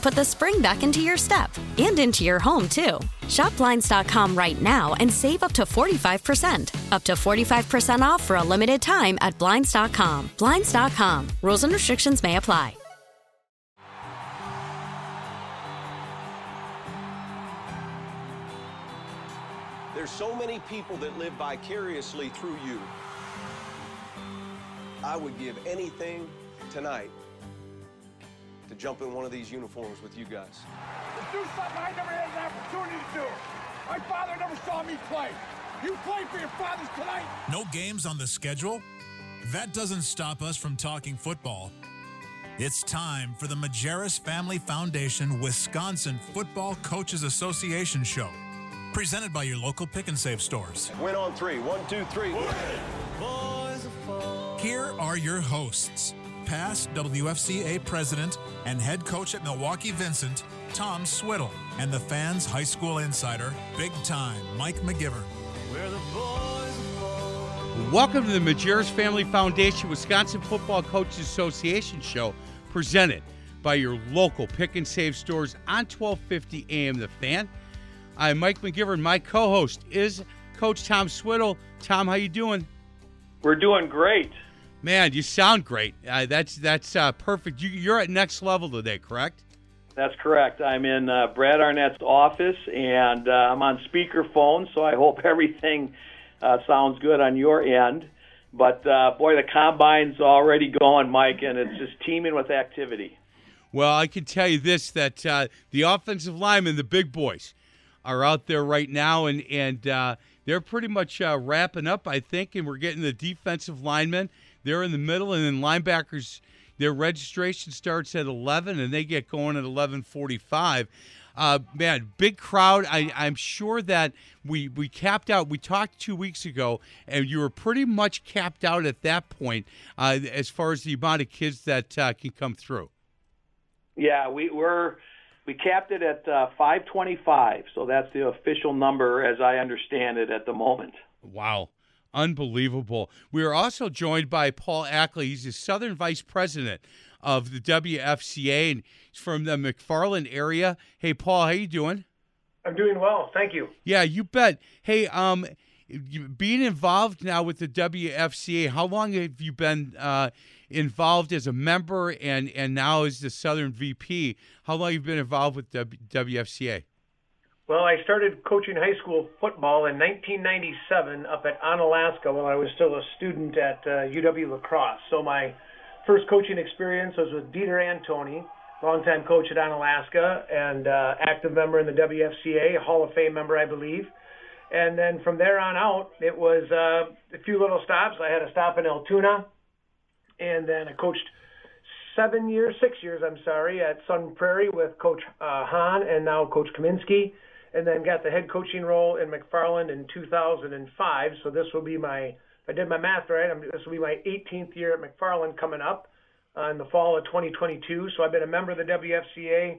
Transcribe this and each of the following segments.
put the spring back into your step and into your home, too. Shop Blinds.com right now and save up to 45%. Up to 45% off for a limited time at Blinds.com. Blinds.com. Rules and restrictions may apply. There's so many people that live vicariously through you. I would give anything tonight to jump in one of these uniforms with you guys. To do something I never had an opportunity to do. My father never saw me play. You play for your fathers tonight. No games on the schedule? That doesn't stop us from talking football. It's time for the Majerus Family Foundation Wisconsin Football Coaches Association show, presented by your local pick and save stores. Win on three. One, two, three. Here are your hosts past WFCA president and head coach at Milwaukee Vincent, Tom Swiddle, and the fans' high school insider, big time Mike McGivern. Welcome to the Majerus Family Foundation Wisconsin Football Coaches Association show, presented by your local pick and save stores on 1250 AM The Fan. I'm Mike McGivern. My co-host is Coach Tom Swiddle. Tom, how you doing? We're doing great. Man, you sound great. Uh, that's that's uh, perfect. You, you're at next level today, correct? That's correct. I'm in uh, Brad Arnett's office, and uh, I'm on speakerphone, so I hope everything uh, sounds good on your end. But uh, boy, the combine's already going, Mike, and it's just teeming with activity. Well, I can tell you this: that uh, the offensive linemen, the big boys, are out there right now, and and uh, they're pretty much uh, wrapping up, I think, and we're getting the defensive linemen. They're in the middle, and then linebackers. Their registration starts at 11, and they get going at 11:45. Uh, man, big crowd. I, I'm sure that we we capped out. We talked two weeks ago, and you were pretty much capped out at that point uh, as far as the amount of kids that uh, can come through. Yeah, we were we capped it at uh, 525, so that's the official number as I understand it at the moment. Wow. Unbelievable. We are also joined by Paul Ackley. He's the Southern Vice President of the WFCA, and he's from the McFarland area. Hey, Paul, how you doing? I'm doing well, thank you. Yeah, you bet. Hey, um, being involved now with the WFCA, how long have you been uh, involved as a member and and now as the Southern VP? How long have you been involved with w- WFCA? Well, I started coaching high school football in 1997 up at Onalaska while I was still a student at uh, UW La Crosse. So my first coaching experience was with Dieter Antoni, longtime coach at Onalaska and uh, active member in the WFCA, Hall of Fame member, I believe. And then from there on out, it was uh, a few little stops. I had a stop in Altoona, and then I coached seven years, six years, I'm sorry, at Sun Prairie with Coach uh, Hahn and now Coach Kaminsky, and then got the head coaching role in McFarland in 2005. So this will be my, if I did my math right, I'm, this will be my 18th year at McFarland coming up uh, in the fall of 2022. So I've been a member of the WFCA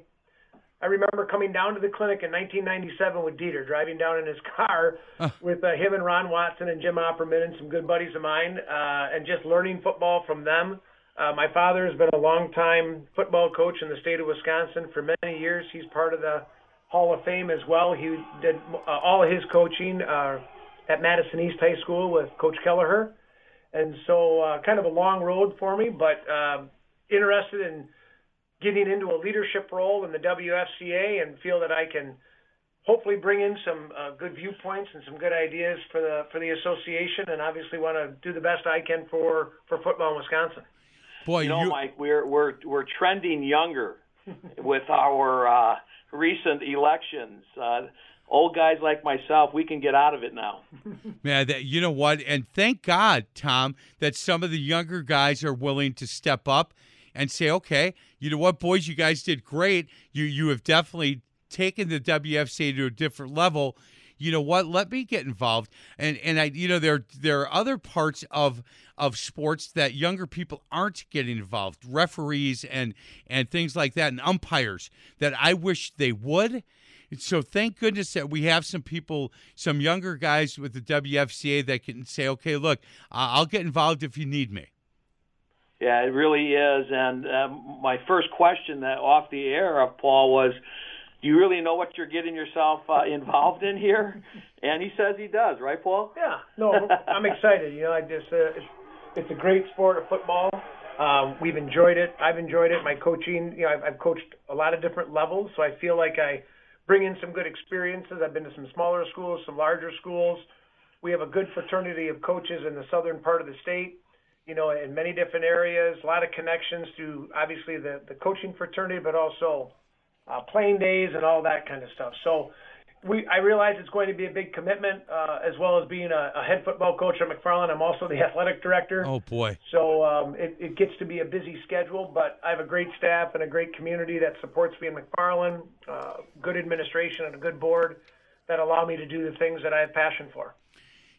I remember coming down to the clinic in 1997 with Dieter, driving down in his car with uh, him and Ron Watson and Jim Opperman and some good buddies of mine, uh, and just learning football from them. Uh, my father has been a long-time football coach in the state of Wisconsin for many years. He's part of the Hall of Fame as well. He did uh, all his coaching uh, at Madison East High School with Coach Kelleher, and so uh, kind of a long road for me, but uh, interested in getting into a leadership role in the WFCA and feel that I can hopefully bring in some uh, good viewpoints and some good ideas for the for the association, and obviously want to do the best I can for for football in Wisconsin. Boy, you know, Mike, we're we're we're trending younger with our uh, recent elections. Uh, old guys like myself, we can get out of it now. Man, that, you know what? And thank God, Tom, that some of the younger guys are willing to step up and say, okay, you know what, boys, you guys did great. You you have definitely taken the WFC to a different level. You know what? Let me get involved. And and I you know there there are other parts of of sports that younger people aren't getting involved, referees and and things like that, and umpires that I wish they would. So thank goodness that we have some people, some younger guys with the WFCA that can say, okay, look, I'll get involved if you need me. Yeah, it really is. And um, my first question that off the air of Paul was, "Do you really know what you're getting yourself uh, involved in here?" And he says he does, right, Paul? Yeah. No, I'm excited. You know, I just uh, it's, it's a great sport of football. Um, we've enjoyed it. I've enjoyed it. My coaching, you know, I've, I've coached a lot of different levels, so I feel like I bring in some good experiences. I've been to some smaller schools, some larger schools. We have a good fraternity of coaches in the southern part of the state you know, in many different areas. A lot of connections to obviously the the coaching fraternity, but also uh, playing days and all that kind of stuff. So. We, I realize it's going to be a big commitment, uh, as well as being a, a head football coach at McFarland. I'm also the athletic director. Oh boy! So um, it, it gets to be a busy schedule, but I have a great staff and a great community that supports me in McFarland. Uh, good administration and a good board that allow me to do the things that I have passion for.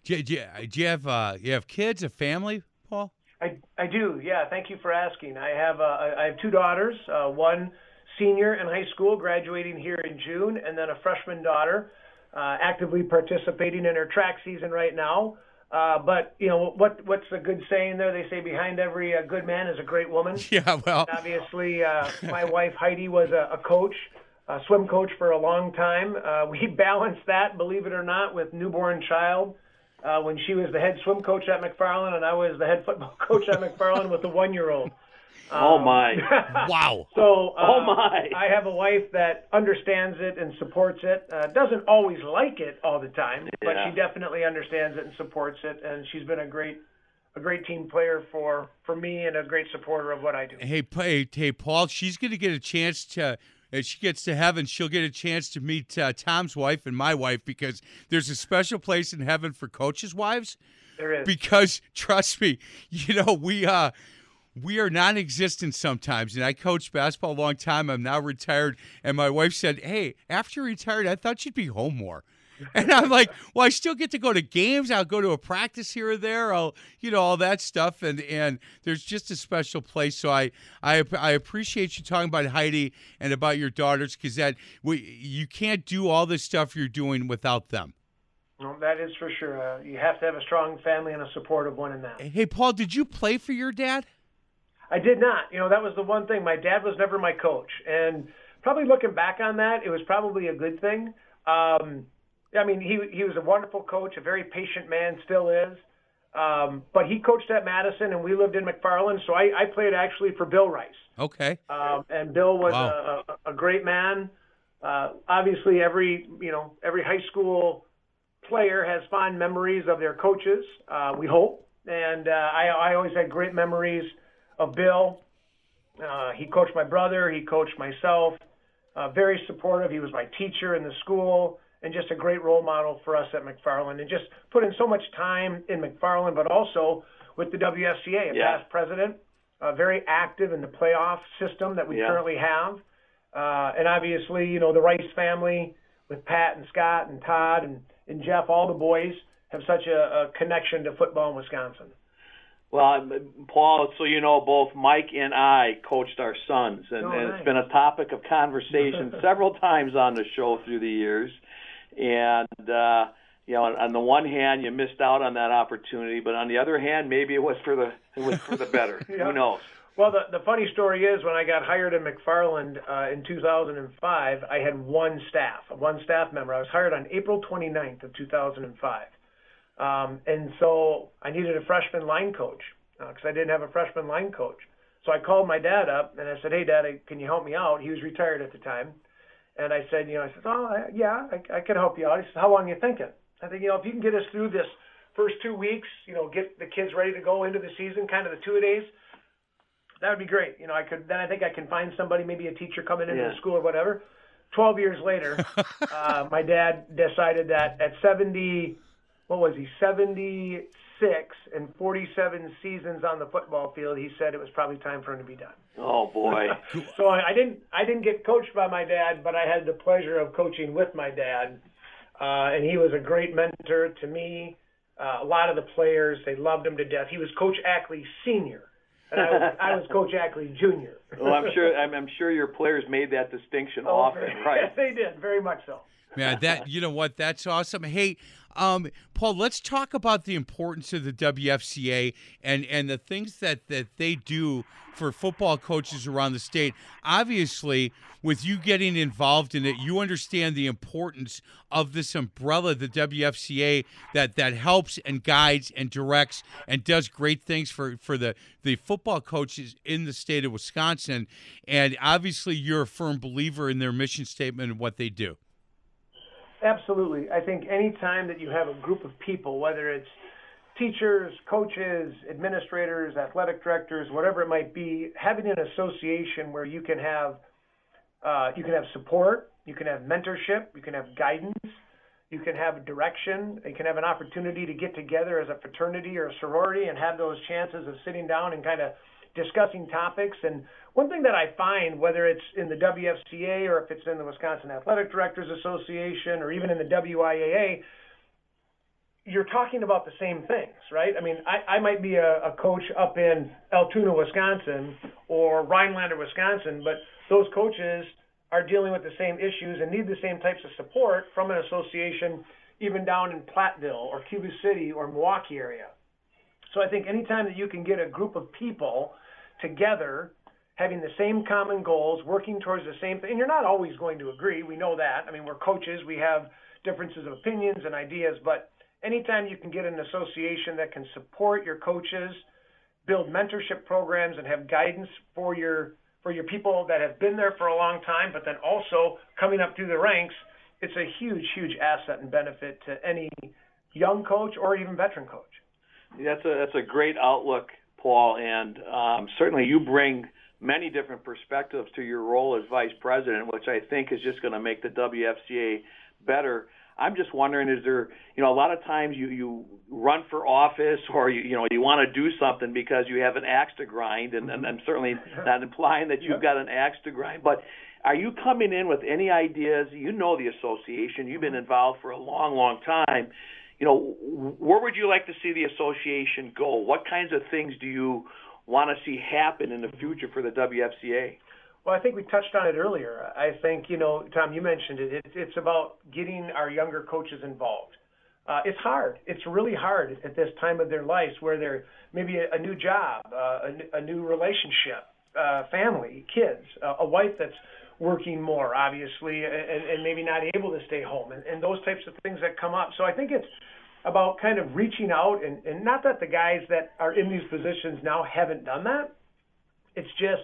Do you, do you, do you have uh, you have kids, a family? Paul? I, I do. Yeah. Thank you for asking. I have uh, I have two daughters. Uh, one senior in high school, graduating here in June, and then a freshman daughter, uh, actively participating in her track season right now. Uh, but you know what? What's a good saying there? They say behind every uh, good man is a great woman. Yeah, well, and obviously, uh, my wife Heidi was a, a coach, a swim coach for a long time. Uh, we balanced that, believe it or not, with newborn child uh, when she was the head swim coach at McFarland, and I was the head football coach at McFarland with a one-year-old. Um, oh my! wow. So, uh, oh my! I have a wife that understands it and supports it. Uh, doesn't always like it all the time, but Yeah. she definitely understands it and supports it. And she's been a great, a great team player for for me and a great supporter of what I do. Hey, hey, hey, Paul, she's going to get a chance to. As she gets to heaven, she'll get a chance to meet uh, Tom's wife and my wife because there's a special place in heaven for coaches' wives. There is. Because trust me, you know we uh we are non-existent sometimes. And I coached basketball a long time. I'm now retired, and my wife said, "Hey, after you retired, I thought you'd be home more." And I'm like, well, I still get to go to games. I'll go to a practice here or there. I'll, you know, all that stuff. And and there's just a special place. So I I, I appreciate you talking about Heidi and about your daughters because that we you can't do all this stuff you're doing without them. Well, that is for sure. Uh, you have to have a strong family and a supportive one in that. Hey, Paul, did you play for your dad? I did not. You know, that was the one thing. My dad was never my coach, and probably looking back on that, it was probably a good thing. Um, I mean, he he was a wonderful coach, a very patient man, still is. Um, but he coached at Madison, and we lived in McFarland, so I, I played actually for Bill Rice. Okay. Um, and Bill was Wow. a, a, great man. Uh, obviously, every you know every high school player has fond memories of their coaches. Uh, we hope, and uh, I, I always had great memories of Bill. Uh, he coached my brother. He coached myself. Uh, very supportive. He was my teacher in the school, and just a great role model for us at McFarland. And just put in so much time in McFarland, but also with the WFCA, a Yeah. past president, uh, very active in the playoff system that we Yeah. currently have. Uh, and obviously, you know, the Rice family with Pat and Scott and Todd and, and Jeff, all the boys have such a, a connection to football in Wisconsin. Well, Paul, so you know, both Mike and I coached our sons, and, Oh, and it's been a topic of conversation several times on the show through the years. And uh, you know, on, on the one hand, you missed out on that opportunity, but on the other hand, maybe it was for the it was for the better. Yeah. Who knows? Well, the, the funny story is when I got hired at McFarland uh, in 2005, I had one staff, one staff member. I was hired on April 29th of 2005. Um, and so I needed a freshman line coach because I didn't have a freshman line coach. So I called my dad up and I said, "Hey, Dad, can you help me out?" He was retired at the time, and I said, "You know, I said, oh, I, yeah, I, I can help you out." He said, "How long are you thinking?" I think, you know, if you can get us through this first two weeks, you know, get the kids ready to go into the season, kind of the two a days, that would be great. You know, I could then I think I can find somebody, maybe a teacher coming into Yeah. the school or whatever. Twelve years later, uh, my dad decided that at seventy, what was he, seventy six and forty seven seasons on the football field, he said it was probably time for him to be done. Oh boy. So I, I didn't I didn't get coached by my dad, but I had the pleasure of coaching with my dad, uh, and he was a great mentor to me. Uh, a lot of the players they loved him to death. He was Coach Ackley Senior, and I was, I was Coach Ackley Junior. well, I'm sure I'm, I'm sure your players made that distinction Oh, often, very- right? Yes, they did very much so. Yeah, that you know what? That's awesome. Hey, um, Paul, let's talk about the importance of the WFCA and and the things that that they do for football coaches around the state. Obviously, with you getting involved in it, you understand the importance of this umbrella, the WFCA, that that helps and guides and directs and does great things for for the the football coaches in the state of Wisconsin. And obviously, you're a firm believer in their mission statement and what they do. Absolutely. I think any time that you have a group of people, whether it's teachers, coaches, administrators, athletic directors, whatever it might be, having an association where you can have uh, you can have support, you can have mentorship, you can have guidance, you can have direction, you can have an opportunity to get together as a fraternity or a sorority and have those chances of sitting down and kind of discussing topics. And one thing that I find, whether it's in the WFCA or if it's in the Wisconsin Athletic Directors Association or even in the WIAA, you're talking about the same things, right? I mean, I, I might be a, a coach up in Altoona, Wisconsin, or Rhinelander, Wisconsin, but those coaches are dealing with the same issues and need the same types of support from an association, even down in Platteville or Cuba City or Milwaukee area. So I think anytime that you can get a group of people together having the same common goals, working towards the same thing, and you're not always going to agree. We know that. I mean, we're coaches, we have differences of opinions and ideas, but anytime you can get an association that can support your coaches, build mentorship programs, and have guidance for your for your people that have been there for a long time, but then also coming up through the ranks, it's a huge, huge asset and benefit to any young coach or even veteran coach. That's a that's a great outlook, Paul, and um, certainly you bring many different perspectives to your role as vice president, which I think is just going to make the WFCA better. I'm just wondering, is there, you know, a lot of times you you run for office or you you know you want to do something because you have an axe to grind, and, and I'm certainly mm-hmm. not implying that you've got an axe to grind, but are you coming in with any ideas? You know the association, you've been mm-hmm. involved for a long, long time. You know, where would you like to see the association go? What kinds of things do you want to see happen in the future for the WFCA? Well, I think we touched on it earlier. I think, you know, Tom, you mentioned it. It's, it's about getting our younger coaches involved. Uh, it's hard. It's really hard at this time of their lives where they're maybe a, a new job, uh, a, a new relationship, uh, family, kids, uh, a wife that's working more, obviously, and, and maybe not able to stay home, and, and those types of things that come up. So I think it's about kind of reaching out, and, and not that the guys that are in these positions now haven't done that. It's just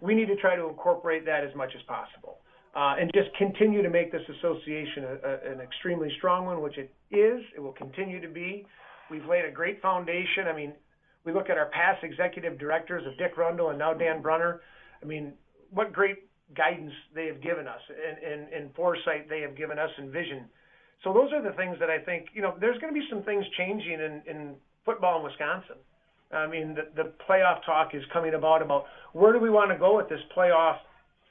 we need to try to incorporate that as much as possible. Uh, and just continue to make this association a, a, an extremely strong one, which it is. It will continue to be. We've laid a great foundation. I mean, we look at our past executive directors of Dick Rundle and now Dan Brunner. I mean, what great guidance they have given us and, and, and foresight they have given us and vision. So those are the things that I think, you know, there's going to be some things changing in, in football in Wisconsin. I mean, the, the playoff talk is coming about about where do we want to go with this playoff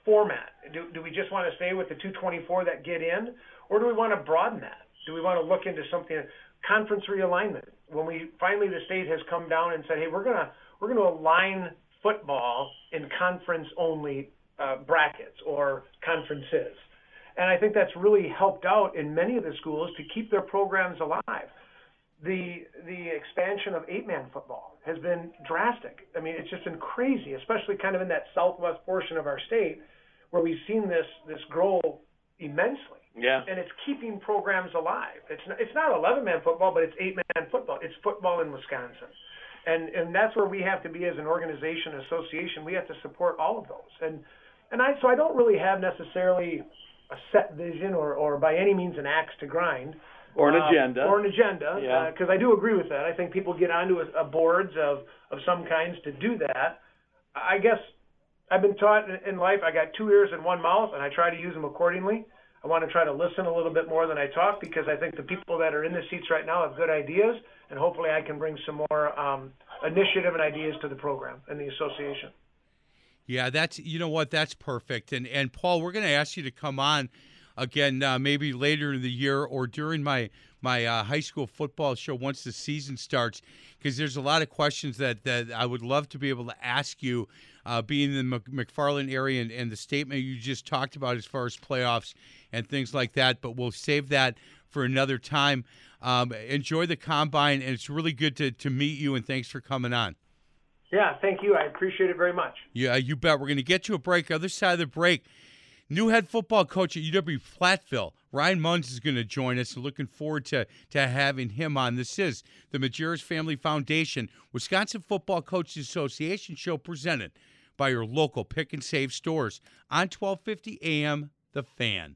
format? Do, do we just want to stay with the 224 that get in, or do we want to broaden that? Do we want to look into something, conference realignment? when we finally the state has come down and said, hey, we're gonna we're gonna align football in conference only uh, brackets or conferences. And I think that's really helped out in many of the schools to keep their programs alive. The the expansion of eight man football has been drastic. I mean, it's just been crazy, especially kind of in that southwest portion of our state where we've seen this this grow immensely. Yeah. And it's keeping programs alive. It's not, it's not 11 man football, but it's eight man football. It's football in Wisconsin. And and that's where we have to be as an organization, association. We have to support all of those. And and I so I don't really have necessarily a set vision or or by any means an axe to grind. Or an uh, agenda. or an agenda, Yeah. because I do agree with that. I think people get onto a, a boards of of some kinds to do that. I guess I've been taught in- in life I got two ears and one mouth, and I try to use them accordingly. I want to try to listen a little bit more than I talk because I think the people that are in the seats right now have good ideas, and hopefully I can bring some more um, initiative and ideas to the program and the association. Yeah, that's you know what that's perfect. And and Paul, we're going to ask you to come on again, uh, maybe later in the year or during my my uh, high school football show once the season starts, because there's a lot of questions that that I would love to be able to ask you, uh, being in the McFarland area and, and the statement you just talked about as far as playoffs and things like that. But we'll save that for another time. Um, enjoy the combine, and it's really good to to meet you. And thanks for coming on. Yeah, thank you. I appreciate it very much. Yeah, you bet. We're going to get to a break. Other side of the break, new head football coach at UW Platteville, Ryan Munz, is going to join us. Looking forward to, to having him on. This is the Majerus Family Foundation, Wisconsin Football Coaches Association show presented by your local pick and save stores on 1250 AM The Fan.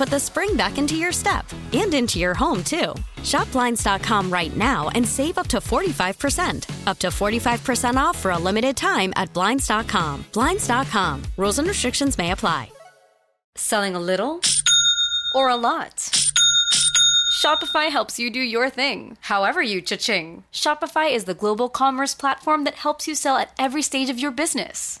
put the spring back into your step and into your home, too. Shop Blinds.com right now and save up to 45%. Up to 45% off for a limited time at Blinds.com. Blinds.com. Rules and restrictions may apply. Selling a little or a lot? Shopify helps you do your thing, however you cha-ching. Shopify is the global commerce platform that helps you sell at every stage of your business.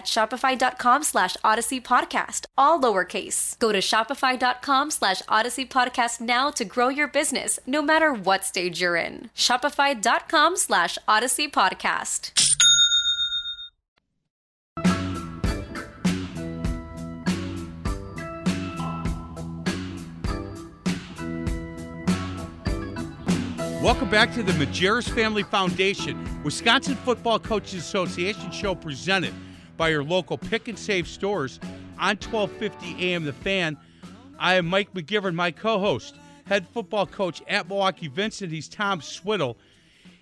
at shopify.com slash odyssey podcast, all lowercase. Go to shopify.com slash odyssey podcast now to grow your business no matter what stage you're in. Shopify.com slash odyssey podcast. Welcome back to the Majerus Family Foundation, Wisconsin Football Coaches Association show presented by your local pick and save stores on 1250 AM The Fan. I am Mike McGivern, my co-host, head football coach at Milwaukee Vincent. He's Tom Swiddle,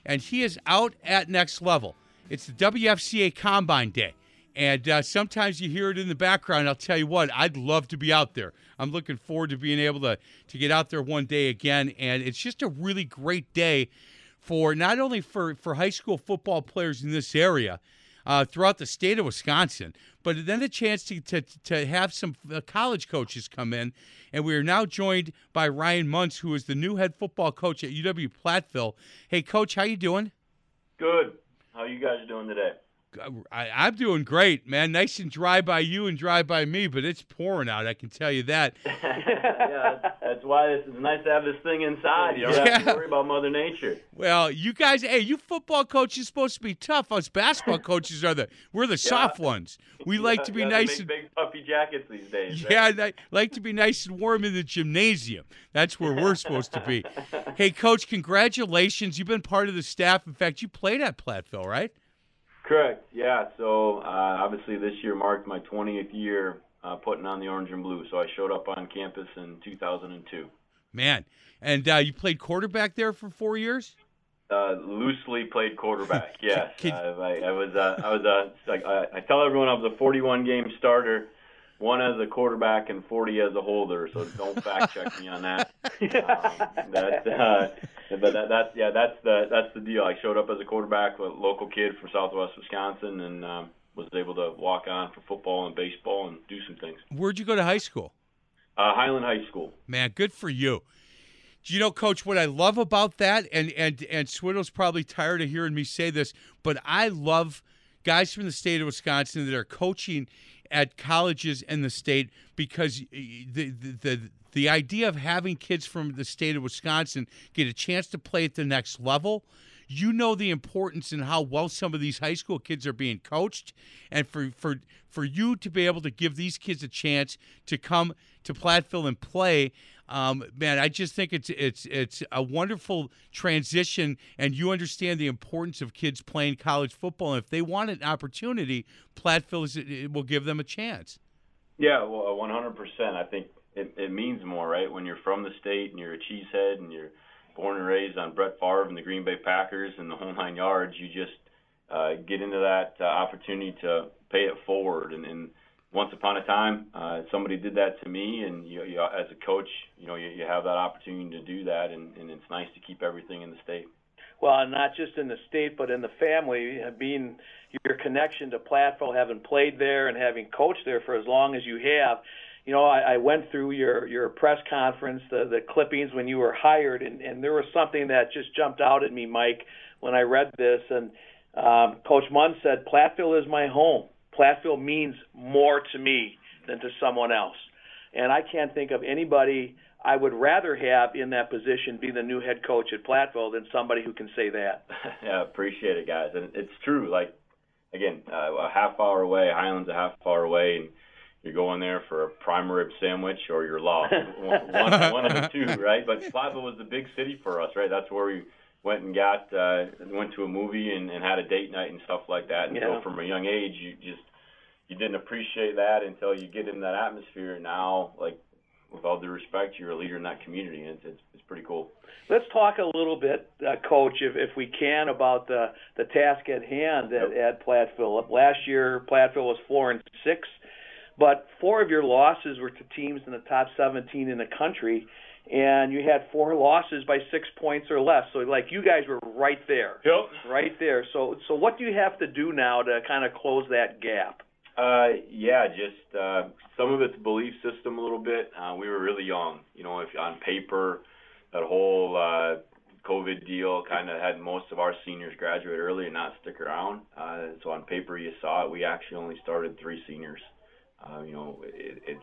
and he is out at next level. It's the WFCA Combine Day. And uh, sometimes you hear it in the background. I'll tell you what, I'd love to be out there. I'm looking forward to being able to, to get out there one day again. And it's just a really great day for not only for, for high school football players in this area, uh, throughout the state of Wisconsin, but then a chance to, to, to have some uh, college coaches come in. And we are now joined by Ryan Munz, who is the new head football coach at UW Platteville. Hey, Coach, how you doing? Good. How you guys doing today? I, am doing great, man. Nice and dry by you and dry by me, but it's pouring out. I can tell you that. yeah, that's why it's nice to have this thing inside. You don't yeah. have to worry about Mother Nature. Well, you guys, hey, you football coaches supposed to be tough. Us basketball coaches are the we're the yeah. soft ones. We yeah, like to be nice and big puffy jackets these days. Yeah, right? like to be nice and warm in the gymnasium. That's where we're supposed to be. Hey, coach, congratulations! You've been part of the staff. In fact, you played at Platteville, right? Correct. Yeah. So uh, obviously this year marked my 20th year uh, putting on the orange and blue. So I showed up on campus in 2002. Man, and uh, you played quarterback there for four years. Uh, loosely played quarterback. Yes, I, I, was. Uh, I was. Uh, like I, I tell everyone I was a 41 game starter one as a quarterback and 40 as a holder. So don't fact check me on that. um, that, uh, but that, that's yeah, that's the that's the deal. I showed up as a quarterback, a local kid from Southwest Wisconsin, and um, was able to walk on for football and baseball and do some things. Where'd you go to high school? Uh, Highland High School. Man, good for you. Do you know, Coach, what I love about that, and and and Swiddle's probably tired of hearing me say this, but I love guys from the state of Wisconsin that are coaching at colleges in the state because the, the, the the idea of having kids from the state of Wisconsin get a chance to play at the next level you know the importance and how well some of these high school kids are being coached. And for for for you to be able to give these kids a chance to come to Platteville and play um, man, I just think it's it's it's a wonderful transition, and you understand the importance of kids playing college football. And if they want an opportunity, Platteville is, will give them a chance. Yeah, well, 100%. I think it, it means more, right? When you're from the state and you're a cheesehead and you're born and raised on Brett Favre and the Green Bay Packers and the whole nine yards, you just uh, get into that uh, opportunity to pay it forward. And, and once upon a time, uh, somebody did that to me, and you, you, as a coach, you know, you, you have that opportunity to do that, and, and it's nice to keep everything in the state. Well, not just in the state, but in the family, being your connection to Platteville, having played there and having coached there for as long as you have you know, I, I went through your your press conference, the the clippings when you were hired, and and there was something that just jumped out at me, Mike, when I read this. And um, Coach Munz said, "Platteville is my home. Platteville means more to me than to someone else." And I can't think of anybody I would rather have in that position be the new head coach at Platteville than somebody who can say that. yeah, appreciate it, guys. And it's true. Like again, uh, a half hour away, Highland's a half hour away, and you're going there for a prime rib sandwich or you're lost. one, one, one of the two, right? But Platteville was the big city for us, right? That's where we went and got uh, went to a movie and, and had a date night and stuff like that. And yeah. so from a young age, you just you didn't appreciate that until you get in that atmosphere. And now, like with all due respect, you're a leader in that community, and it's it's, it's pretty cool. Let's talk a little bit, uh, Coach, if if we can, about the the task at hand at, yep. at Platteville. Last year, Platteville was four and six but four of your losses were to teams in the top 17 in the country, and you had four losses by six points or less. So like you guys were right there, yep. right there. So so what do you have to do now to kind of close that gap? Uh, yeah, just uh, some of it's belief system a little bit. Uh, we were really young, you know. If on paper, that whole uh, COVID deal kind of had most of our seniors graduate early and not stick around. Uh, so on paper, you saw it. We actually only started three seniors. Uh, you know, it, it's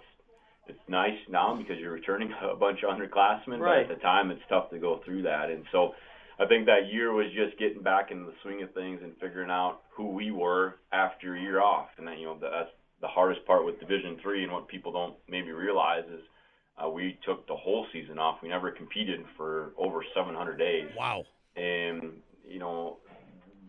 it's nice now because you're returning a bunch of underclassmen, right. but at the time it's tough to go through that. And so I think that year was just getting back into the swing of things and figuring out who we were after a year off. And then, you know, that's the hardest part with Division Three and what people don't maybe realize is uh, we took the whole season off. We never competed for over 700 days. Wow. And you know,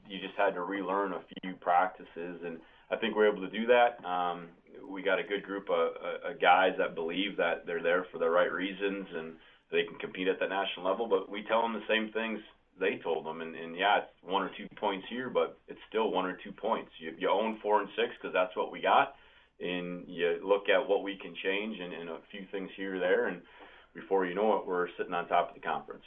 you just had to relearn a few practices, and I think we're able to do that. Um, we got a good group of, of guys that believe that they're there for the right reasons and they can compete at the national level. But we tell them the same things they told them, and, and yeah, it's one or two points here, but it's still one or two points. You, you own four and six because that's what we got, and you look at what we can change and, and a few things here or there, and before you know it, we're sitting on top of the conference.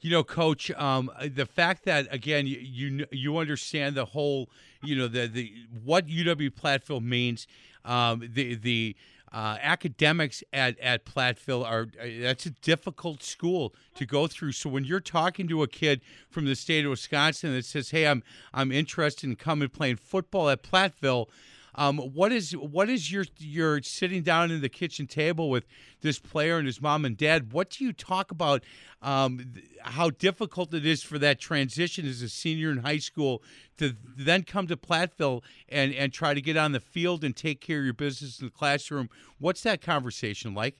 You know, Coach, um, the fact that again you, you understand the whole, you know, the the what UW Platteville means, um, the the uh, academics at, at Platteville are uh, that's a difficult school to go through. So when you're talking to a kid from the state of Wisconsin that says, "Hey, I'm I'm interested in coming playing football at Platteville," Um, what is what is your your sitting down in the kitchen table with this player and his mom and dad? What do you talk about? Um, how difficult it is for that transition as a senior in high school to then come to Platteville and and try to get on the field and take care of your business in the classroom. What's that conversation like?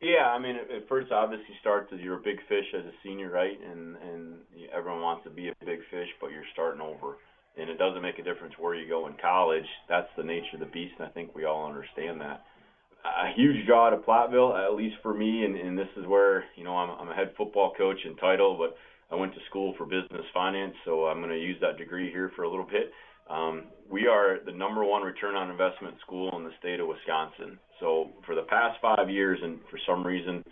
Yeah, I mean, at first, obviously, starts as you're a big fish as a senior, right? And and everyone wants to be a big fish, but you're starting over and it doesn't make a difference where you go in college. That's the nature of the beast, and I think we all understand that. A huge draw to Platteville, at least for me, and, and this is where you know I'm, I'm a head football coach in title, but I went to school for business finance, so I'm going to use that degree here for a little bit. Um, we are the number one return on investment school in the state of Wisconsin. So for the past five years, and for some reason,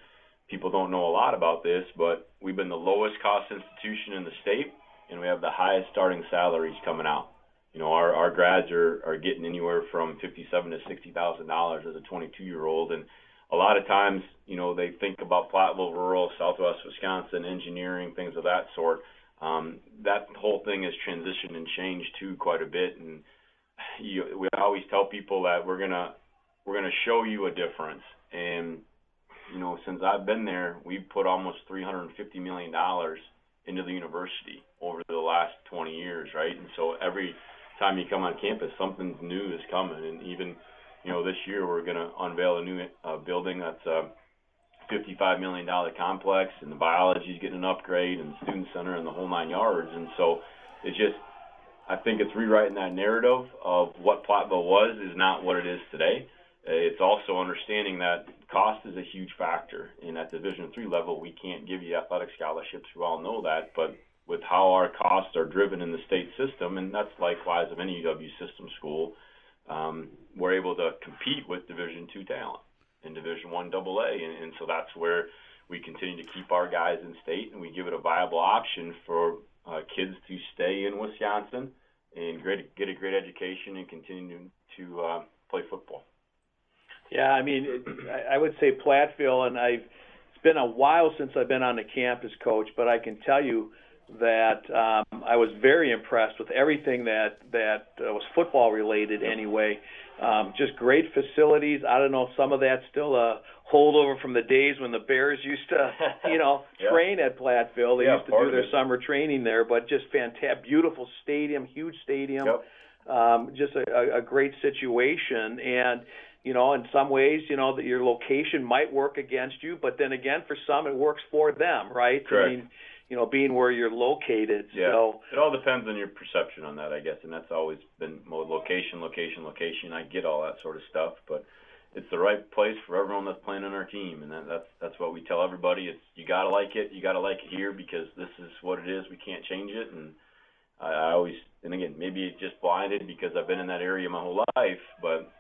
people don't know a lot about this, but we've been the lowest cost institution in the state and we have the highest starting salaries coming out. You know, our, our grads are, are getting anywhere from fifty-seven to sixty thousand dollars as a 22-year-old, and a lot of times, you know, they think about Platteville, rural, Southwest Wisconsin, engineering, things of that sort. Um, that whole thing has transitioned and changed too quite a bit, and you, we always tell people that we're gonna we're gonna show you a difference. And you know, since I've been there, we've put almost 350 million dollars into the university over the last 20 years, right? And so every time you come on campus, something new is coming. And even, you know, this year we're going to unveil a new uh, building that's a $55 million complex, and the biology is getting an upgrade, and the student center, and the whole nine yards. And so it's just, I think it's rewriting that narrative of what Platteville was is not what it is today. It's also understanding that cost is a huge factor, and at Division three level, we can't give you athletic scholarships. We all know that, but with how our costs are driven in the state system, and that's likewise of any UW system school, um, we're able to compete with Division two talent in Division one double A, and, and so that's where we continue to keep our guys in state, and we give it a viable option for uh, kids to stay in Wisconsin and great, get a great education and continue to uh, play football. Yeah, I mean, I would say Platteville, and I've it's been a while since I've been on the campus, coach, but I can tell you that um, I was very impressed with everything that that uh, was football related. Anyway, um, just great facilities. I don't know if some of that's still a holdover from the days when the Bears used to, you know, yeah. train at Platteville. They yeah, used to do their summer training there, but just fantastic, beautiful stadium, huge stadium. Yep. Um, just a, a great situation and you know, in some ways, you know, that your location might work against you, but then again, for some, it works for them, right? Correct. I mean, you know, being where you're located. Yeah. So it all depends on your perception on that, I guess, and that's always been location, location, location. I get all that sort of stuff, but it's the right place for everyone that's playing on our team, and that, that's that's what we tell everybody. It's you got to like it, you got to like it here because this is what it is. We can't change it, and I, I always, and again, maybe it's just blinded because I've been in that area my whole life, but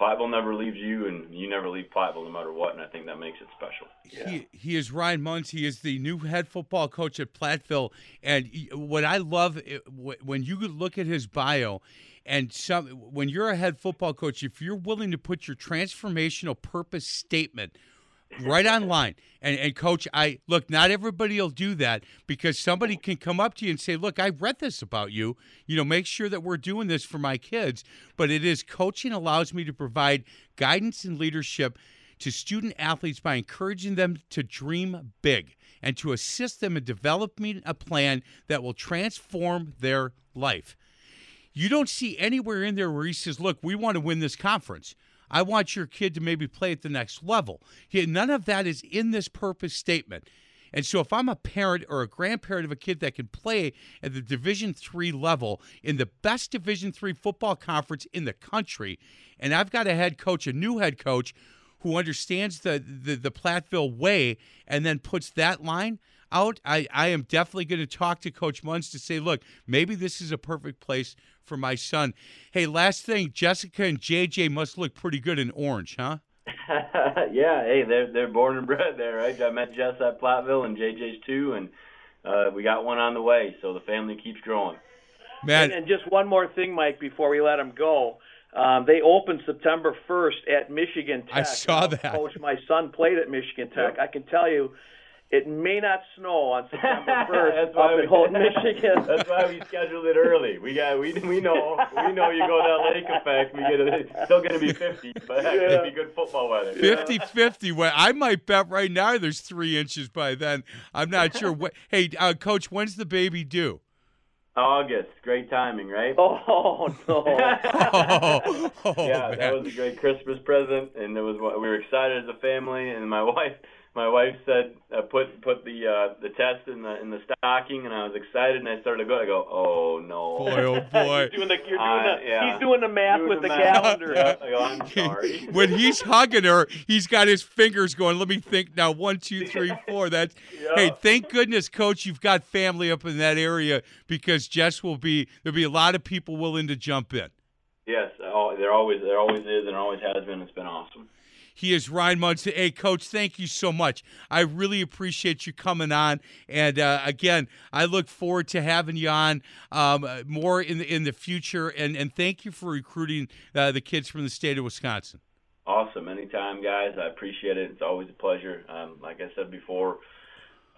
Platteville never leaves you, and you never leave Platteville no matter what, and I think that makes it special. Yeah. He, he is Ryan Munz. He is the new head football coach at Platteville, and what I love when you look at his bio, and some when you're a head football coach, if you're willing to put your transformational purpose statement right online. And, and coach, I look, not everybody will do that because somebody can come up to you and say, Look, I've read this about you. You know, make sure that we're doing this for my kids. But it is coaching allows me to provide guidance and leadership to student athletes by encouraging them to dream big and to assist them in developing a plan that will transform their life. You don't see anywhere in there where he says, Look, we want to win this conference. I want your kid to maybe play at the next level. He, none of that is in this purpose statement. And so if I'm a parent or a grandparent of a kid that can play at the Division 3 level in the best Division 3 football conference in the country and I've got a head coach, a new head coach who understands the the, the Platteville way and then puts that line out, I, I am definitely going to talk to Coach Munz to say, look, maybe this is a perfect place for my son. Hey, last thing, Jessica and JJ must look pretty good in orange, huh? yeah, hey, they're they're born and bred there, right? I met Jess at Platteville and JJ's too, and uh, we got one on the way, so the family keeps growing. Man, And, and just one more thing, Mike, before we let them go. Um, they opened September 1st at Michigan Tech. I saw that. Coach, my son played at Michigan Tech. I can tell you, it may not snow on September 1st up we in Houghton, Michigan. That's why we scheduled it early. We got we we know we know you go that lake effect. We get it. It's still going to be 50, but heck, it'll be good football weather. 50 50. Well, I might bet right now there's three inches by then. I'm not sure. What, hey, uh, Coach, when's the baby due? August, great timing, right? Oh no! Oh, oh, yeah, man. that was a great Christmas present, and it was we were excited as a family. And my wife, my wife said, uh, put put the uh, the test in the in the stocking, and I was excited, and I started to go. I go, oh no. Boy, oh boy. You're doing the, you're doing Uh, the, yeah. He's doing the math Doing with the, math. calendar. Yeah, I go, I'm sorry. when he's hugging her, he's got his fingers going. Let me think now. One, two, three, four. That's hey. Thank goodness, Coach, you've got family up in that area because Jess will be there'll be a lot of people willing to jump in. Yes, oh, there always there always is, and always has been. It's been awesome. He is Ryan Munson. Hey, Coach, thank you so much. I really appreciate you coming on. And uh, again, I look forward to having you on um, more in the in the future. And and thank you for recruiting uh, the kids from the state of Wisconsin. Awesome. Anytime, guys. I appreciate it. It's always a pleasure. Um, like I said before,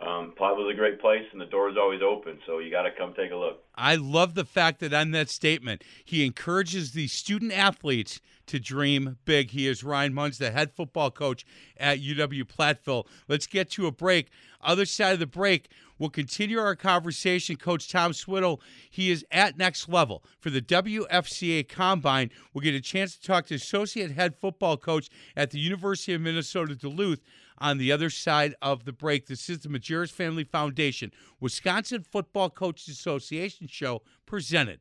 um, Platteville's a great place, and the door is always open. So you got to come take a look. I love the fact that on that statement, he encourages the student athletes to dream big. He is Ryan Munz, the head football coach at UW Platteville. Let's get to a break. Other side of the break, we'll continue our conversation. Coach Tom Swiddle, he is at next level for the WFCA Combine. We'll get a chance to talk to associate head football coach at the University of Minnesota Duluth on the other side of the break. This is the Majerus Family Foundation Wisconsin Football Coaches Association show presented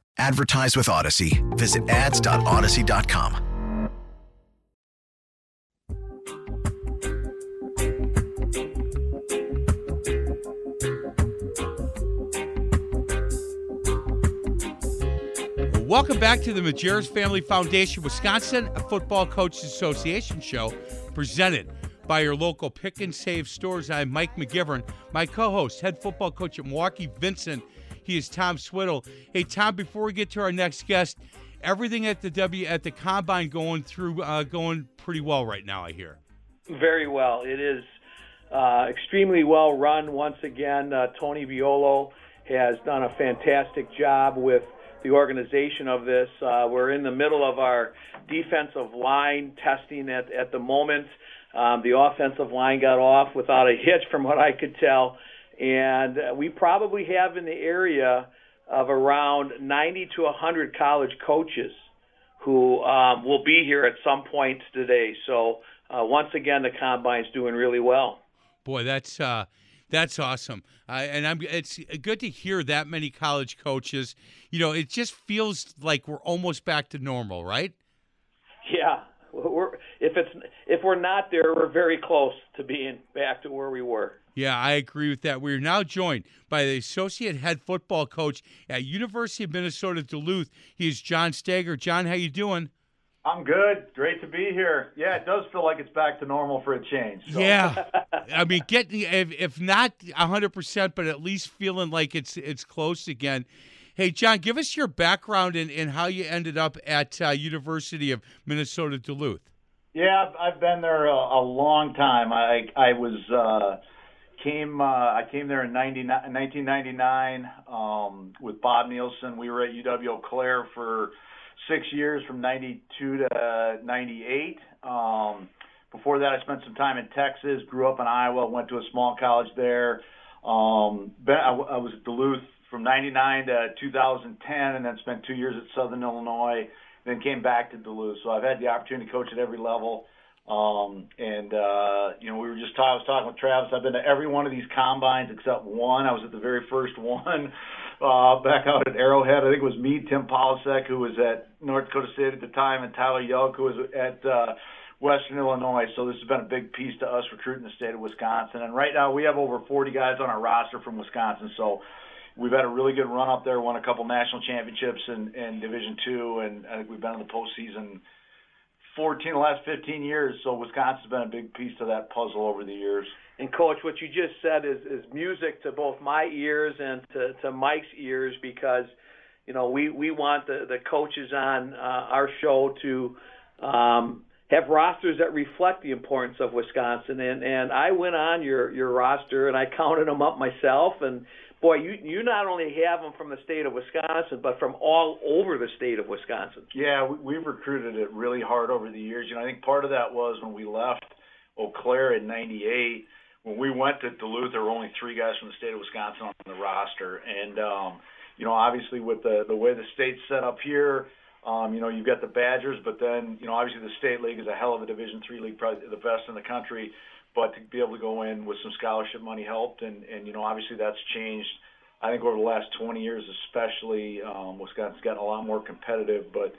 Advertise with Audacy. Visit ads.audacy.com. Welcome back to the Majerus Family Foundation Wisconsin Football Coaches Association show presented by your local pick and save stores. I'm Mike McGivern, my co-host, head football coach at Milwaukee, Vincent. He is Tom Swiddle. Hey Tom, before we get to our next guest, everything at the W at the combine going through uh, going pretty well right now. I hear. Very well. It is uh, extremely well run. Once again, uh, Tony Violo has done a fantastic job with the organization of this. Uh, we're in the middle of our defensive line testing at, at the moment. Um, the offensive line got off without a hitch, from what I could tell. And uh, we probably have in the area of around 90 to 100 college coaches who um, will be here at some point today. So, uh, once again, the combine's doing really well. Boy, that's uh, that's awesome, uh, and I'm. It's good to hear that many college coaches. You know, it just feels like we're almost back to normal, right? Yeah, we're if it's if we're not there, we're very close to being back to where we were. Yeah, I agree with that. We're now joined by the associate head football coach at University of Minnesota Duluth. He is John Stager. John, how you doing? I'm good. Great to be here. Yeah, it does feel like it's back to normal for a change. So. Yeah, I mean, getting if, if not hundred percent, but at least feeling like it's it's close again. Hey, John, give us your background and, and how you ended up at uh, University of Minnesota Duluth. Yeah, I've, I've been there a, a long time. I I was uh, came uh, I came there in 90, 1999 um, with Bob Nielson. We were at UW Eau Claire for six years, from 92 to 98. Um, before that, I spent some time in Texas. Grew up in Iowa. Went to a small college there. Um, I, I was at Duluth from 99 to 2010 and then spent two years at Southern Illinois, then came back to Duluth. So I've had the opportunity to coach at every level. Um, and, uh, you know, we were just talking, I was talking with Travis. I've been to every one of these combines except one. I was at the very first one, uh, back out at Arrowhead. I think it was me, Tim Polasek, who was at North Dakota State at the time, and Tyler Yelk, who was at, uh, Western Illinois. So this has been a big piece to us recruiting the state of Wisconsin. And right now we have over 40 guys on our roster from Wisconsin. So we've had a really good run up there. Won a couple national championships in, in Division Two, and I think we've been in the postseason 14 the last 15 years. So Wisconsin's been a big piece of that puzzle over the years. And coach, what you just said is, is music to both my ears and to, to Mike's ears because you know we we want the the coaches on uh, our show to um, have rosters that reflect the importance of Wisconsin. And and I went on your your roster and I counted them up myself. And boy, you you not only have them from the state of Wisconsin, but from all over the state of Wisconsin. Yeah, we, we've recruited it really hard over the years. You know, I think part of that was when we left Eau Claire in '98. When we went to Duluth, there were only three guys from the state of Wisconsin on the roster, and um, you know, obviously with the the way the state's set up here um, you know, you've got the Badgers, but then, you know, obviously the state league is a hell of a Division three league, probably the best in the country. But to be able to go in with some scholarship money helped, and and you know, obviously that's changed. I think over the last 20 years, especially, um, Wisconsin's gotten a lot more competitive. But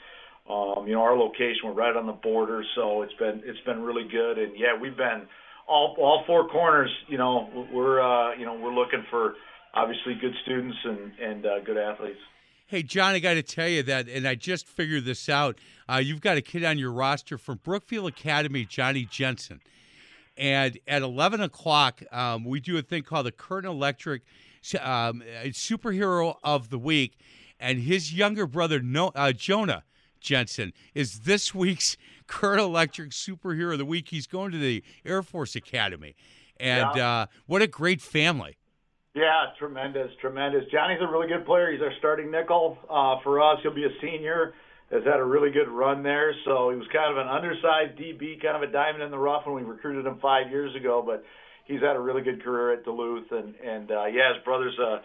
um, you know, our location we're right on the border, so it's been it's been really good. And yeah, we've been all all four corners. You know, we're uh, you know we're looking for obviously good students and and uh, good athletes. Hey, John, I got to tell you that, and I just figured this out. Uh, you've got a kid on your roster from Brookfield Academy, Johnny Jensen. And at 11 o'clock, um, we do a thing called the Curtin Electric um, Superhero of the Week. And his younger brother, no, uh, Jonah Jensen, is this week's Curtin Electric Superhero of the Week. He's going to the Air Force Academy. And yeah. uh, what a great family. Yeah, tremendous, tremendous. Johnny's a really good player. He's our starting nickel uh, for us. He'll be a senior. Has had a really good run there. So he was kind of an undersized DB, kind of a diamond in the rough when we recruited him five years ago. But he's had a really good career at Duluth, and and uh, yeah, his brother's a,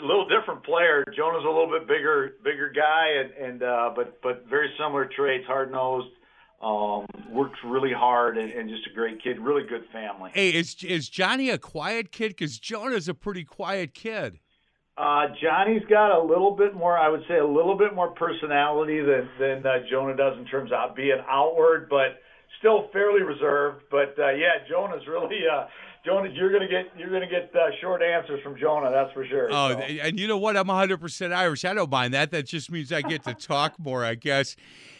little different player. Jonah's a little bit bigger, bigger guy, and and uh, but but very similar traits, hard nosed um, works really hard and, and, just a great kid, really good family. Hey, is is Johnny a quiet kid? Because Jonah's a pretty quiet kid. Uh, Johnny's got a little bit more, I would say, a little bit more personality than than uh, Jonah does in terms of being outward, but still fairly reserved. But uh, yeah, Jonah's really. Uh, Jonah, you're gonna get you're gonna get uh, short answers from Jonah, that's for sure. Oh, so. and you know what? I'm 100 percent Irish. I don't mind that. That just means I get to talk more, I guess.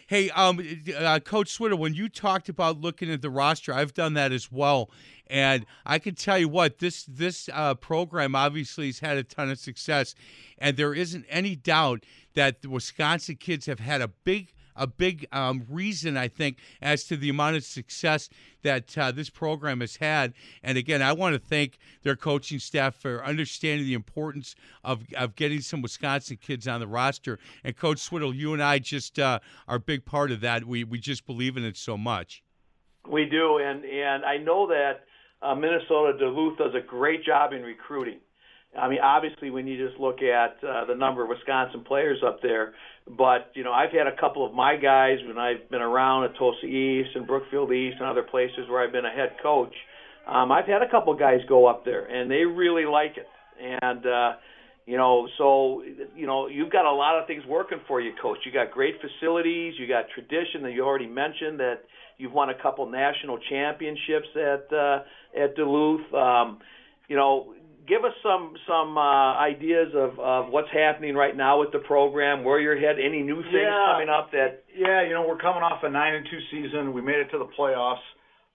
Hey, um, uh, Coach Switter, when you talked about looking at the roster, I've done that as well, and I can tell you what this this uh, program obviously has had a ton of success, and there isn't any doubt that the Wisconsin kids have had a big a big um, reason, I think, as to the amount of success that uh, this program has had. And again, I want to thank their coaching staff for understanding the importance of, of getting some Wisconsin kids on the roster. And Coach Swittle, you and I just uh, are a big part of that. We, we just believe in it so much. We do. And, and I know that uh, Minnesota Duluth does a great job in recruiting. I mean, obviously, when you just look at uh, the number of Wisconsin players up there, but you know, I've had a couple of my guys when I've been around at Tosa East and Brookfield East and other places where I've been a head coach. Um, I've had a couple of guys go up there, and they really like it. And uh, you know, so you know, you've got a lot of things working for you, coach. You got great facilities, you got tradition that you already mentioned that you've won a couple national championships at uh, at Duluth. Um, you know, give us some some uh, ideas of, of what's happening right now with the program, where you're headed, any new things yeah. coming up that. Yeah, you know we're coming off a nine and two season. We made it to the playoffs,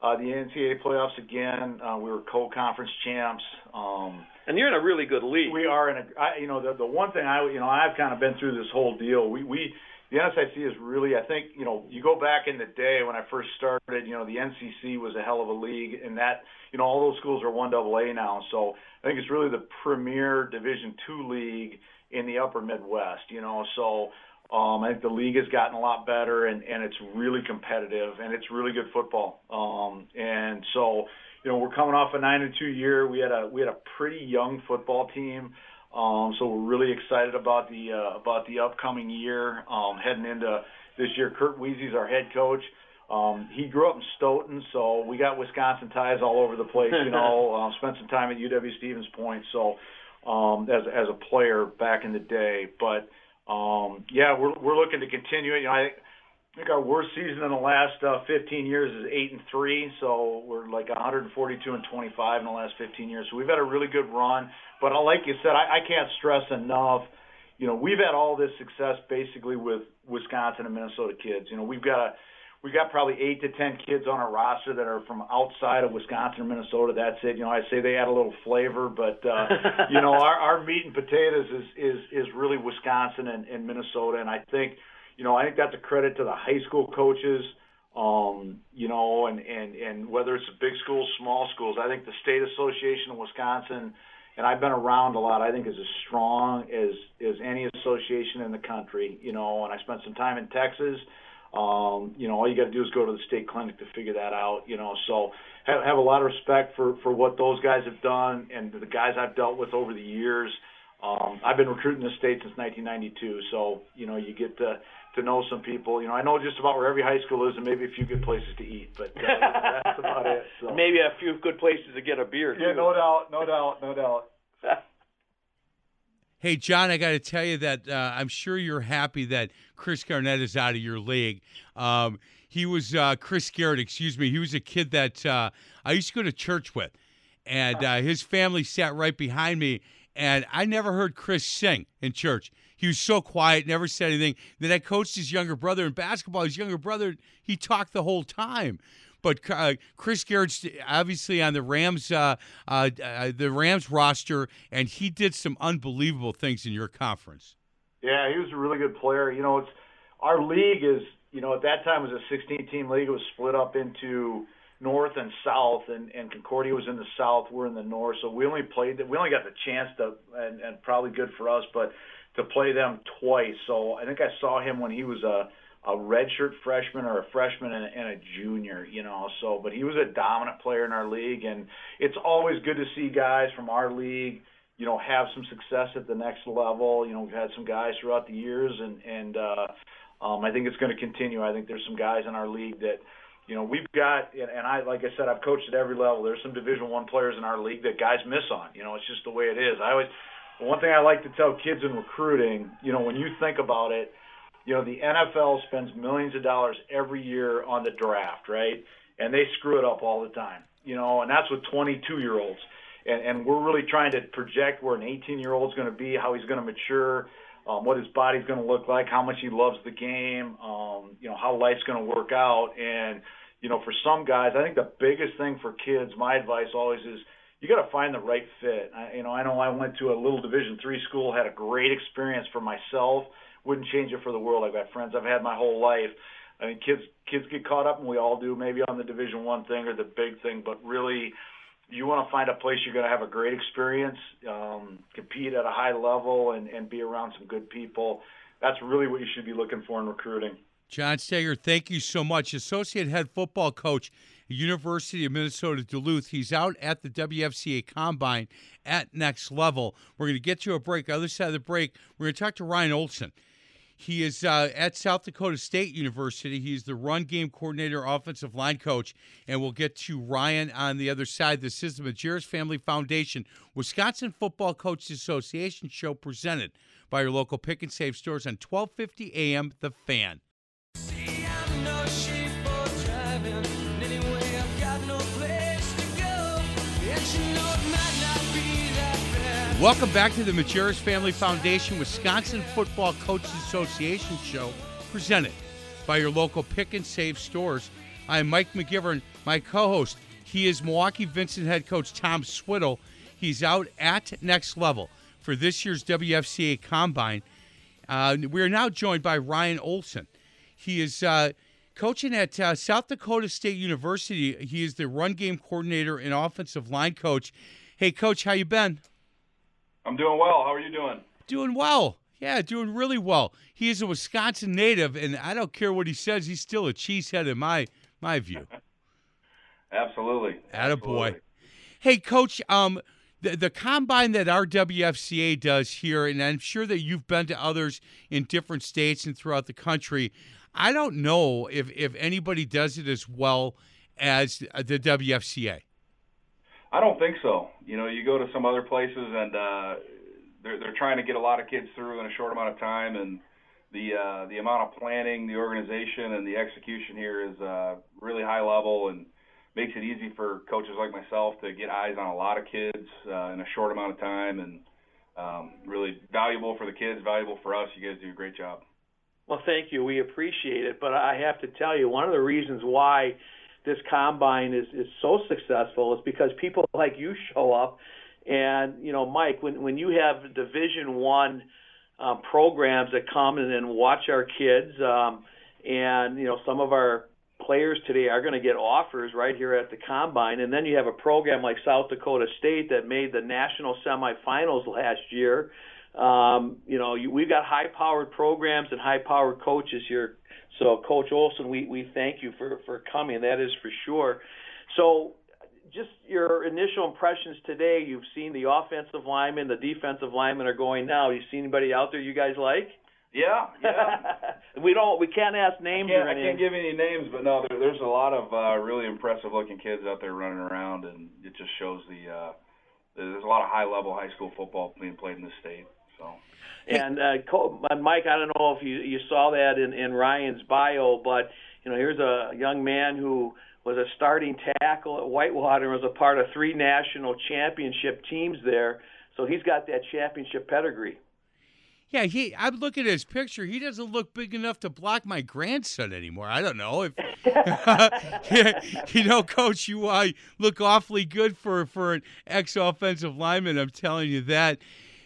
the NCAA playoffs again. Uh, we were co-conference champs. Um, and you're in a really good league. We are in a. I, you know the the one thing I you know I've kind of been through this whole deal. We we the NSIC is really, I think, you know, you go back in the day when I first started, you know, the NCC was a hell of a league, and that, you know, all those schools are one double A now. So I think it's really the premier Division two league in the Upper Midwest. You know, so um, I think the league has gotten a lot better, and and it's really competitive, and it's really good football. Um, and so, you know, we're coming off a nine and two year. We had a we had a pretty young football team. Um, so we're really excited about the uh, about the upcoming year um, heading into this year. Curt Wiese's our head coach. Um, he grew up in Stoughton, so we got Wisconsin ties all over the place. You know, uh, spent some time at UW Stevens Point, so um, as as a player back in the day. But um, yeah, we're we're looking to continue it. You know, I think our worst season in the last uh, 15 years is eight and three, so we're like 142 and 25 in the last 15 years. So we've had a really good run. But like you said, I, I can't stress enough. You know, we've had all this success basically with Wisconsin and Minnesota kids. You know, we've got a we got probably eight to ten kids on our roster that are from outside of Wisconsin or Minnesota. That's it. You know, I say they add a little flavor, but uh, you know, our, our meat and potatoes is is is really Wisconsin and, and Minnesota, and I think you know, I think that's a credit to the high school coaches. Um, you know, and and and whether it's big schools, small schools, I think the state association of Wisconsin, and I've been around a lot. I think is as strong as as any association in the country. You know, and I spent some time in Texas. Um, you know, all you got to do is go to the state clinic to figure that out. You know, so have, have a lot of respect for for what those guys have done and the guys I've dealt with over the years. Um, I've been recruiting the state since 1992, so you know you get to to know some people. You know, I know just about where every high school is, and maybe a few good places to eat, but uh, that's about it. So. Maybe a few good places to get a beer. Yeah, too. no doubt, no doubt, no doubt. Hey, John, I got to tell you that uh, I'm sure you're happy that Chris Garnett is out of your league. Um, he was uh, Chris Garrett, excuse me. He was a kid that uh, I used to go to church with, and uh, his family sat right behind me. And I never heard Chris sing in church. He was so quiet, never said anything. Then I coached his younger brother in basketball. His younger brother, he talked the whole time. But uh, Chris Garrett's obviously on the Rams, uh, uh, uh, the Rams roster, and he did some unbelievable things in your conference. Yeah, he was a really good player. You know, it's our league is you know at that time it was a 16 team league. It was split up into north and south, and, and Concordia was in the south. We're in the north, so we only played. We only got the chance to, and, and probably good for us, but to play them twice. So I think I saw him when he was a a redshirt freshman or a freshman and a, and a junior, you know. So, but he was a dominant player in our league, and it's always good to see guys from our league, you know, have some success at the next level. You know, we've had some guys throughout the years, and and uh, um, I think it's going to continue. I think there's some guys in our league that, you know, we've got, and I, like I said, I've coached at every level. There's some Division One players in our league that guys miss on. You know, it's just the way it is. I always one thing I like to tell kids in recruiting, you know, when you think about it, you know, the NFL spends millions of dollars every year on the draft, right? And they screw it up all the time, you know, and that's with 22 year olds. And, and we're really trying to project where an 18 year old is going to be, how he's going to mature, um, what his body's going to look like, how much he loves the game, um, you know, how life's going to work out. And, you know, for some guys, I think the biggest thing for kids, my advice always is, you got to find the right fit. I, you know, I know I went to a little Division three school, had a great experience for myself. Wouldn't change it for the world. I've got friends I've had my whole life. I mean, kids kids get caught up, and we all do, maybe on the Division one thing or the big thing. But really, you want to find a place you're going to have a great experience, um, compete at a high level, and and be around some good people. That's really what you should be looking for in recruiting. John Steger, thank you so much. Associate head football coach University of Minnesota Duluth. He's out at the WFCA Combine at next level. We're going to get to a break. Other side of the break, we're going to talk to Ryan Olson. He is uh, at South Dakota State University. He's the run game coordinator, offensive line coach, and we'll get to Ryan on the other side. This is the Majerus Family Foundation Wisconsin Football Coaches Association show presented by your local pick and save stores on 1250 AM The Fan. Welcome back to the Majerus Family Foundation Wisconsin Football Coaches Association show, presented by your local pick and save stores. I'm Mike McGivern, my co-host. He is Milwaukee Vincent head coach Tom Swiddle. He's out at next level for this year's WFCA Combine. Uh, we are now joined by Ryan Olson. He is uh, coaching at uh, South Dakota State University. He is the run game coordinator and offensive line coach. Hey, coach, how you been? I'm doing well. How are you doing? Doing well. Yeah, doing really well. He is a Wisconsin native, and I don't care what he says. He's still a cheesehead in my my view. Absolutely. Attaboy. Hey, coach. Um, the, the combine that our WFCA does here, and I'm sure that you've been to others in different states and throughout the country. I don't know if, if anybody does it as well as the WFCA. I don't think so. You know, you go to some other places and uh, they're they're trying to get a lot of kids through in a short amount of time, and the uh, the amount of planning, the organization, and the execution here is uh, really high level and makes it easy for coaches like myself to get eyes on a lot of kids uh, in a short amount of time, and um, really valuable for the kids, valuable for us. You guys do a great job. Well, thank you. We appreciate it. But I have to tell you, one of the reasons why this combine is, is so successful is because people like you show up. And, you know, Mike, when, when you have Division One uh, programs that come and then watch our kids, um, and, you know, some of our players today are going to get offers right here at the combine. And then you have a program like South Dakota State that made the national semifinals last year. Um, you know, you, we've got high-powered programs and high-powered coaches here. So, Coach Olson, we, we thank you for, for coming. That is for sure. So, just your initial impressions today. You've seen the offensive linemen, the defensive linemen are going now. You see anybody out there you guys like? Yeah, yeah. we don't. We can't ask names I can't, or anything. I can't give any names, but no, there, there's a lot of uh, really impressive looking kids out there running around, and it just shows the uh, there's a lot of high level high school football being played in the state. So. And uh, Mike, I don't know if you you saw that in in Ryan's bio, but you know here's a young man who was a starting tackle at Whitewater and was a part of three national championship teams there. So he's got that championship pedigree. Yeah, he. I'm looking at his picture. He doesn't look big enough to block my grandson anymore. I don't know if you know, Coach. You uh, look awfully good for for an ex offensive lineman. I'm telling you that.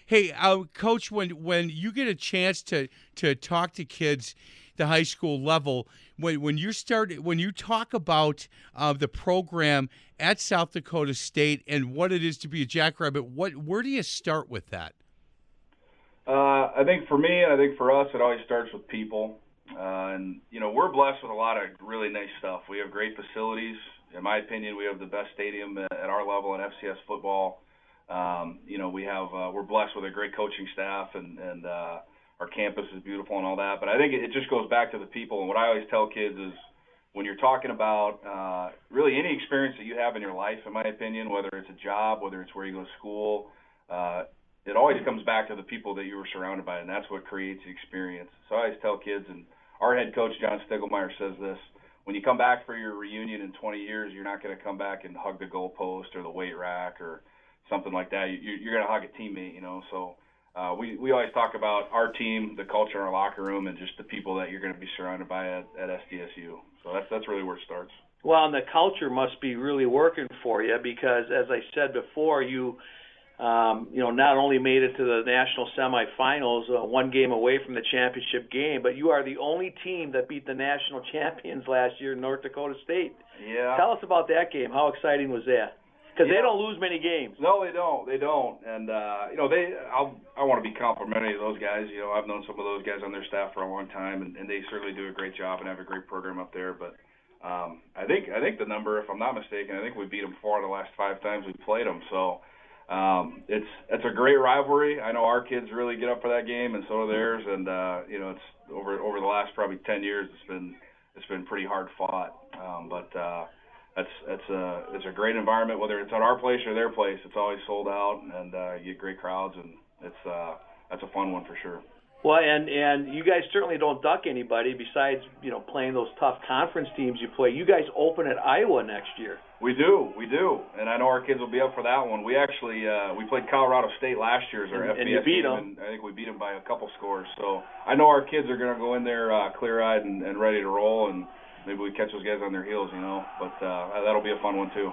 Hey, uh, Coach, when when you get a chance to to talk to kids, the high school level, when when you start when you talk about uh, the program at South Dakota State and what it is to be a Jackrabbit, what where do you start with that? Uh, I think for me, and I think for us, it always starts with people. Uh, and you know, we're blessed with a lot of really nice stuff. We have great facilities. In my opinion, we have the best stadium at our level in FCS football. Um, you know, we have uh, we're blessed with a great coaching staff, and and uh, our campus is beautiful and all that. But I think it, just goes back to the people. And what I always tell kids is, when you're talking about uh, really any experience that you have in your life, in my opinion, whether it's a job, whether it's where you go to school, uh, it always comes back to the people that you were surrounded by, and that's what creates the experience. So I always tell kids, and our head coach John Stiegelmeier says this: when you come back for your reunion in 20 years, you're not going to come back and hug the goalpost or the weight rack or something like that. You, you're going to hug a teammate, you know. So uh, we we always talk about our team, the culture in our locker room, and just the people that you're going to be surrounded by at, at SDSU. So that's that's really where it starts. Well, and the culture must be really working for you because, as I said before, you um, you know, not only made it to the national semifinals, uh, one game away from the championship game, but you are the only team that beat the national champions last year, North Dakota State. Yeah. Tell us about that game. How exciting was that? Because Yeah. they don't lose many games. No, they don't. They don't. And uh, you know, they. I'll, I want to be complimentary of those guys. You know, I've known some of those guys on their staff for a long time, and, and they certainly do a great job and have a great program up there. But um, I think I think the number, if I'm not mistaken, I think we beat them four of the last five times we played them. So um, it's it's a great rivalry. I know our kids really get up for that game, and so do theirs. And uh, you know, it's over over the last probably ten years, it's been it's been pretty hard fought. Um, but uh, that's that's a it's a great environment. Whether it's at our place or their place, it's always sold out, and uh, you get great crowds, and it's uh, that's a fun one for sure. Well, and and you guys certainly don't duck anybody. Besides, you know, playing those tough conference teams you play, you guys open at Iowa next year. We do, we do, and I know our kids will be up for that one. We actually uh, we played Colorado State last year as our And- FBS and you beat game, 'em. and I think we beat them by a couple scores. So I know our kids are going to go in there uh, clear-eyed and, and ready to roll, and maybe we catch those guys on their heels, you know. But uh, that'll be a fun one too.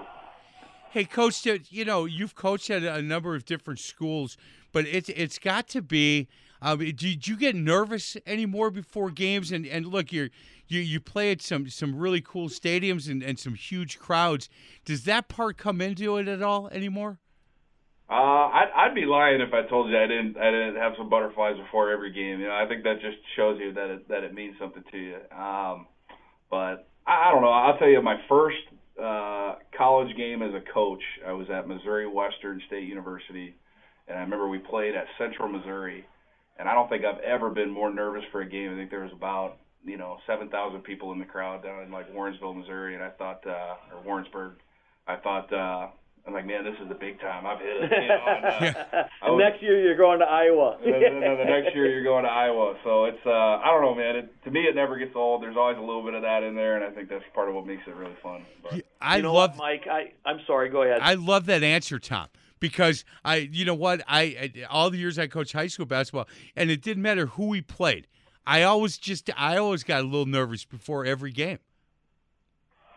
Hey, coach, you know you've coached at a number of different schools, but it's it's got to be Um, did you get nervous anymore before games? And and look, you're you you play at some some really cool stadiums and, and some huge crowds. Does that part come into it at all anymore? Uh, I'd, I'd be lying if I told you I didn't I didn't have some butterflies before every game. You know, I think that just shows you that it that it means something to you. Um, but I, I don't know. I'll tell you, my first uh, college game as a coach, I was at Missouri Western State University, and I remember we played at Central Missouri, and I don't think I've ever been more nervous for a game. I think there was about you know seven thousand people in the crowd down in like Warrensville, Missouri, and I thought uh, or Warrensburg. I thought uh, I'm like, man, this is the big time. I've hit it. You know, and, uh, I was- next year you're going to Iowa. and then, then the next year you're going to Iowa. So it's uh I don't know, man. It, to me, it never gets old. There's always a little bit of that in there, and I think that's part of what makes it really fun. But, I you know love what, Mike. I I'm sorry. Go ahead. I love that answer, Tom, because I, you know what, I, I all the years I coached high school basketball, and it didn't matter who we played. I always just, I always got a little nervous before every game.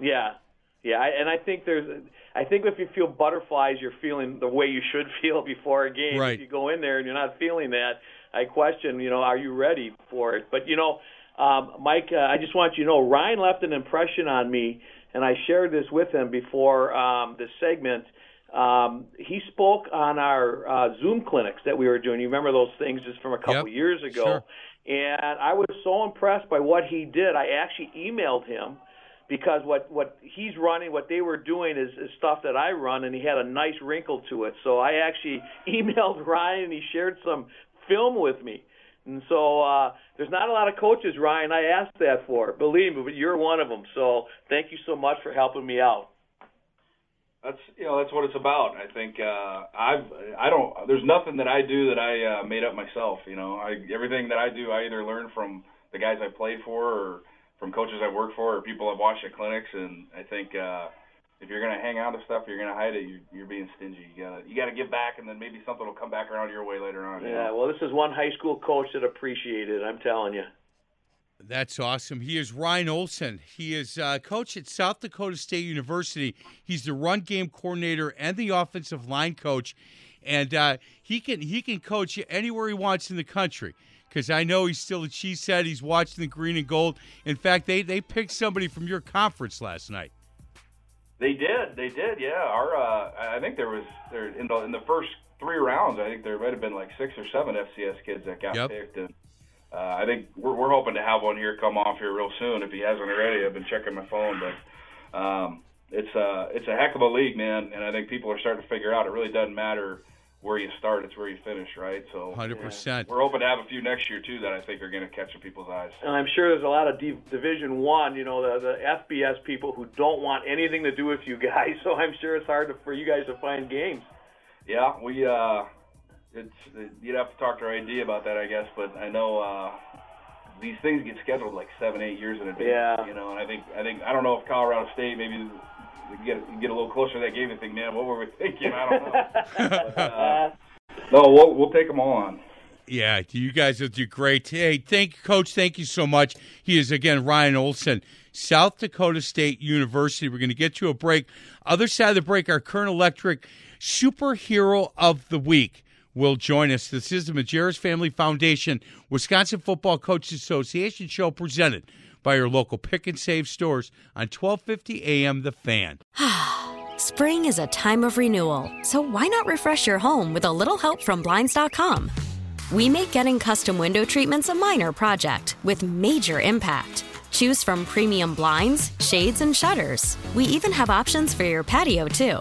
Yeah, yeah, I, and I think there's, I think if you feel butterflies, you're feeling the way you should feel before a game. Right. If you go in there and you're not feeling that, I question, you know, are you ready for it? But you know, um, Mike, uh, I just want you to know, Ryan left an impression on me, and I shared this with him before um, this segment. Um, he spoke on our uh, Zoom clinics that we were doing. You remember those things just from a couple Yep, years ago? sure. And I was so impressed by what he did. I actually emailed him because what what he's running, what they were doing is, is stuff that I run, and he had a nice wrinkle to it. So I actually emailed Ryan, and he shared some film with me. And so uh, there's not a lot of coaches, Ryan. I asked that for. Believe me, but you're one of them. So thank you so much for helping me out. that's you know that's what it's about. I think uh, I've I don't there's nothing that I do that I uh, made up myself. You know, I everything that I do I either learn from the guys I play for or from coaches I work for or people I've watched at clinics. And I think uh, if you're gonna hang on to stuff, you're gonna hide it. You're, you're being stingy. You gotta you gotta give back, and then maybe something will come back around your way later on. you Yeah, know? well, this is one high school coach that appreciated it. I'm telling you. That's awesome. He is Ryan Olson. He is uh, coach at South Dakota State University. He's the run game coordinator and the offensive line coach, and uh, he can he can coach you anywhere he wants in the country. Because I know he's still, she said, he's watching the green and gold. In fact, they they picked somebody from your conference last night. They did. They did. Yeah. Our uh, I think there was there in the in the first three rounds. I think there might have been like six or seven FCS kids that got Yep. picked, and uh, I think we're we're hoping to have one here come off here real soon. If he hasn't already, I've been checking my phone, but um, it's uh it's a heck of a league, man. And I think people are starting to figure out it really doesn't matter where you start; it's where you finish, right? So 100%. We're hoping to have a few next year too that I think are going to catch some people's eyes. And I'm sure there's a lot of D- Division One, you know, the, the FBS people who don't want anything to do with you guys. So I'm sure it's hard to, for you guys to find games. Yeah, we uh, it's you'd have to talk to our AD about that, I guess. But I know uh, these things get scheduled like seven, eight years in advance. Yeah. You know, and I think I think I don't know if Colorado State maybe we get get a little closer to that game and think, man, what were we thinking? I don't know. but, uh, no, we'll we'll take them all on. Yeah, you guys will do great. Hey, thank you, Coach. Thank you so much. He is again Ryan Olson, South Dakota State University. We're going to get to a break. Other side of the break, our Curtin Electric superhero of the week will join us. This is the Majerus Family Foundation Wisconsin Football Coaches Association show presented by your local pick and save stores on 1250 AM The Fan. Spring is a time of renewal, so why not refresh your home with a little help from Blinds.com? We make getting custom window treatments a minor project with major impact. Choose from premium blinds, shades, and shutters. We even have options for your patio, too.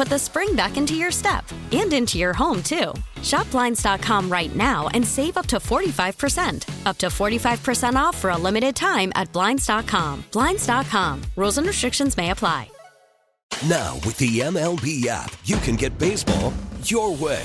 put the spring back into your step and into your home, too. Shop Blinds.com right now and save up to 45%. Up to 45% off for a limited time at Blinds.com. Blinds.com. Rules and restrictions may apply. Now, with the MLB app, you can get baseball your way.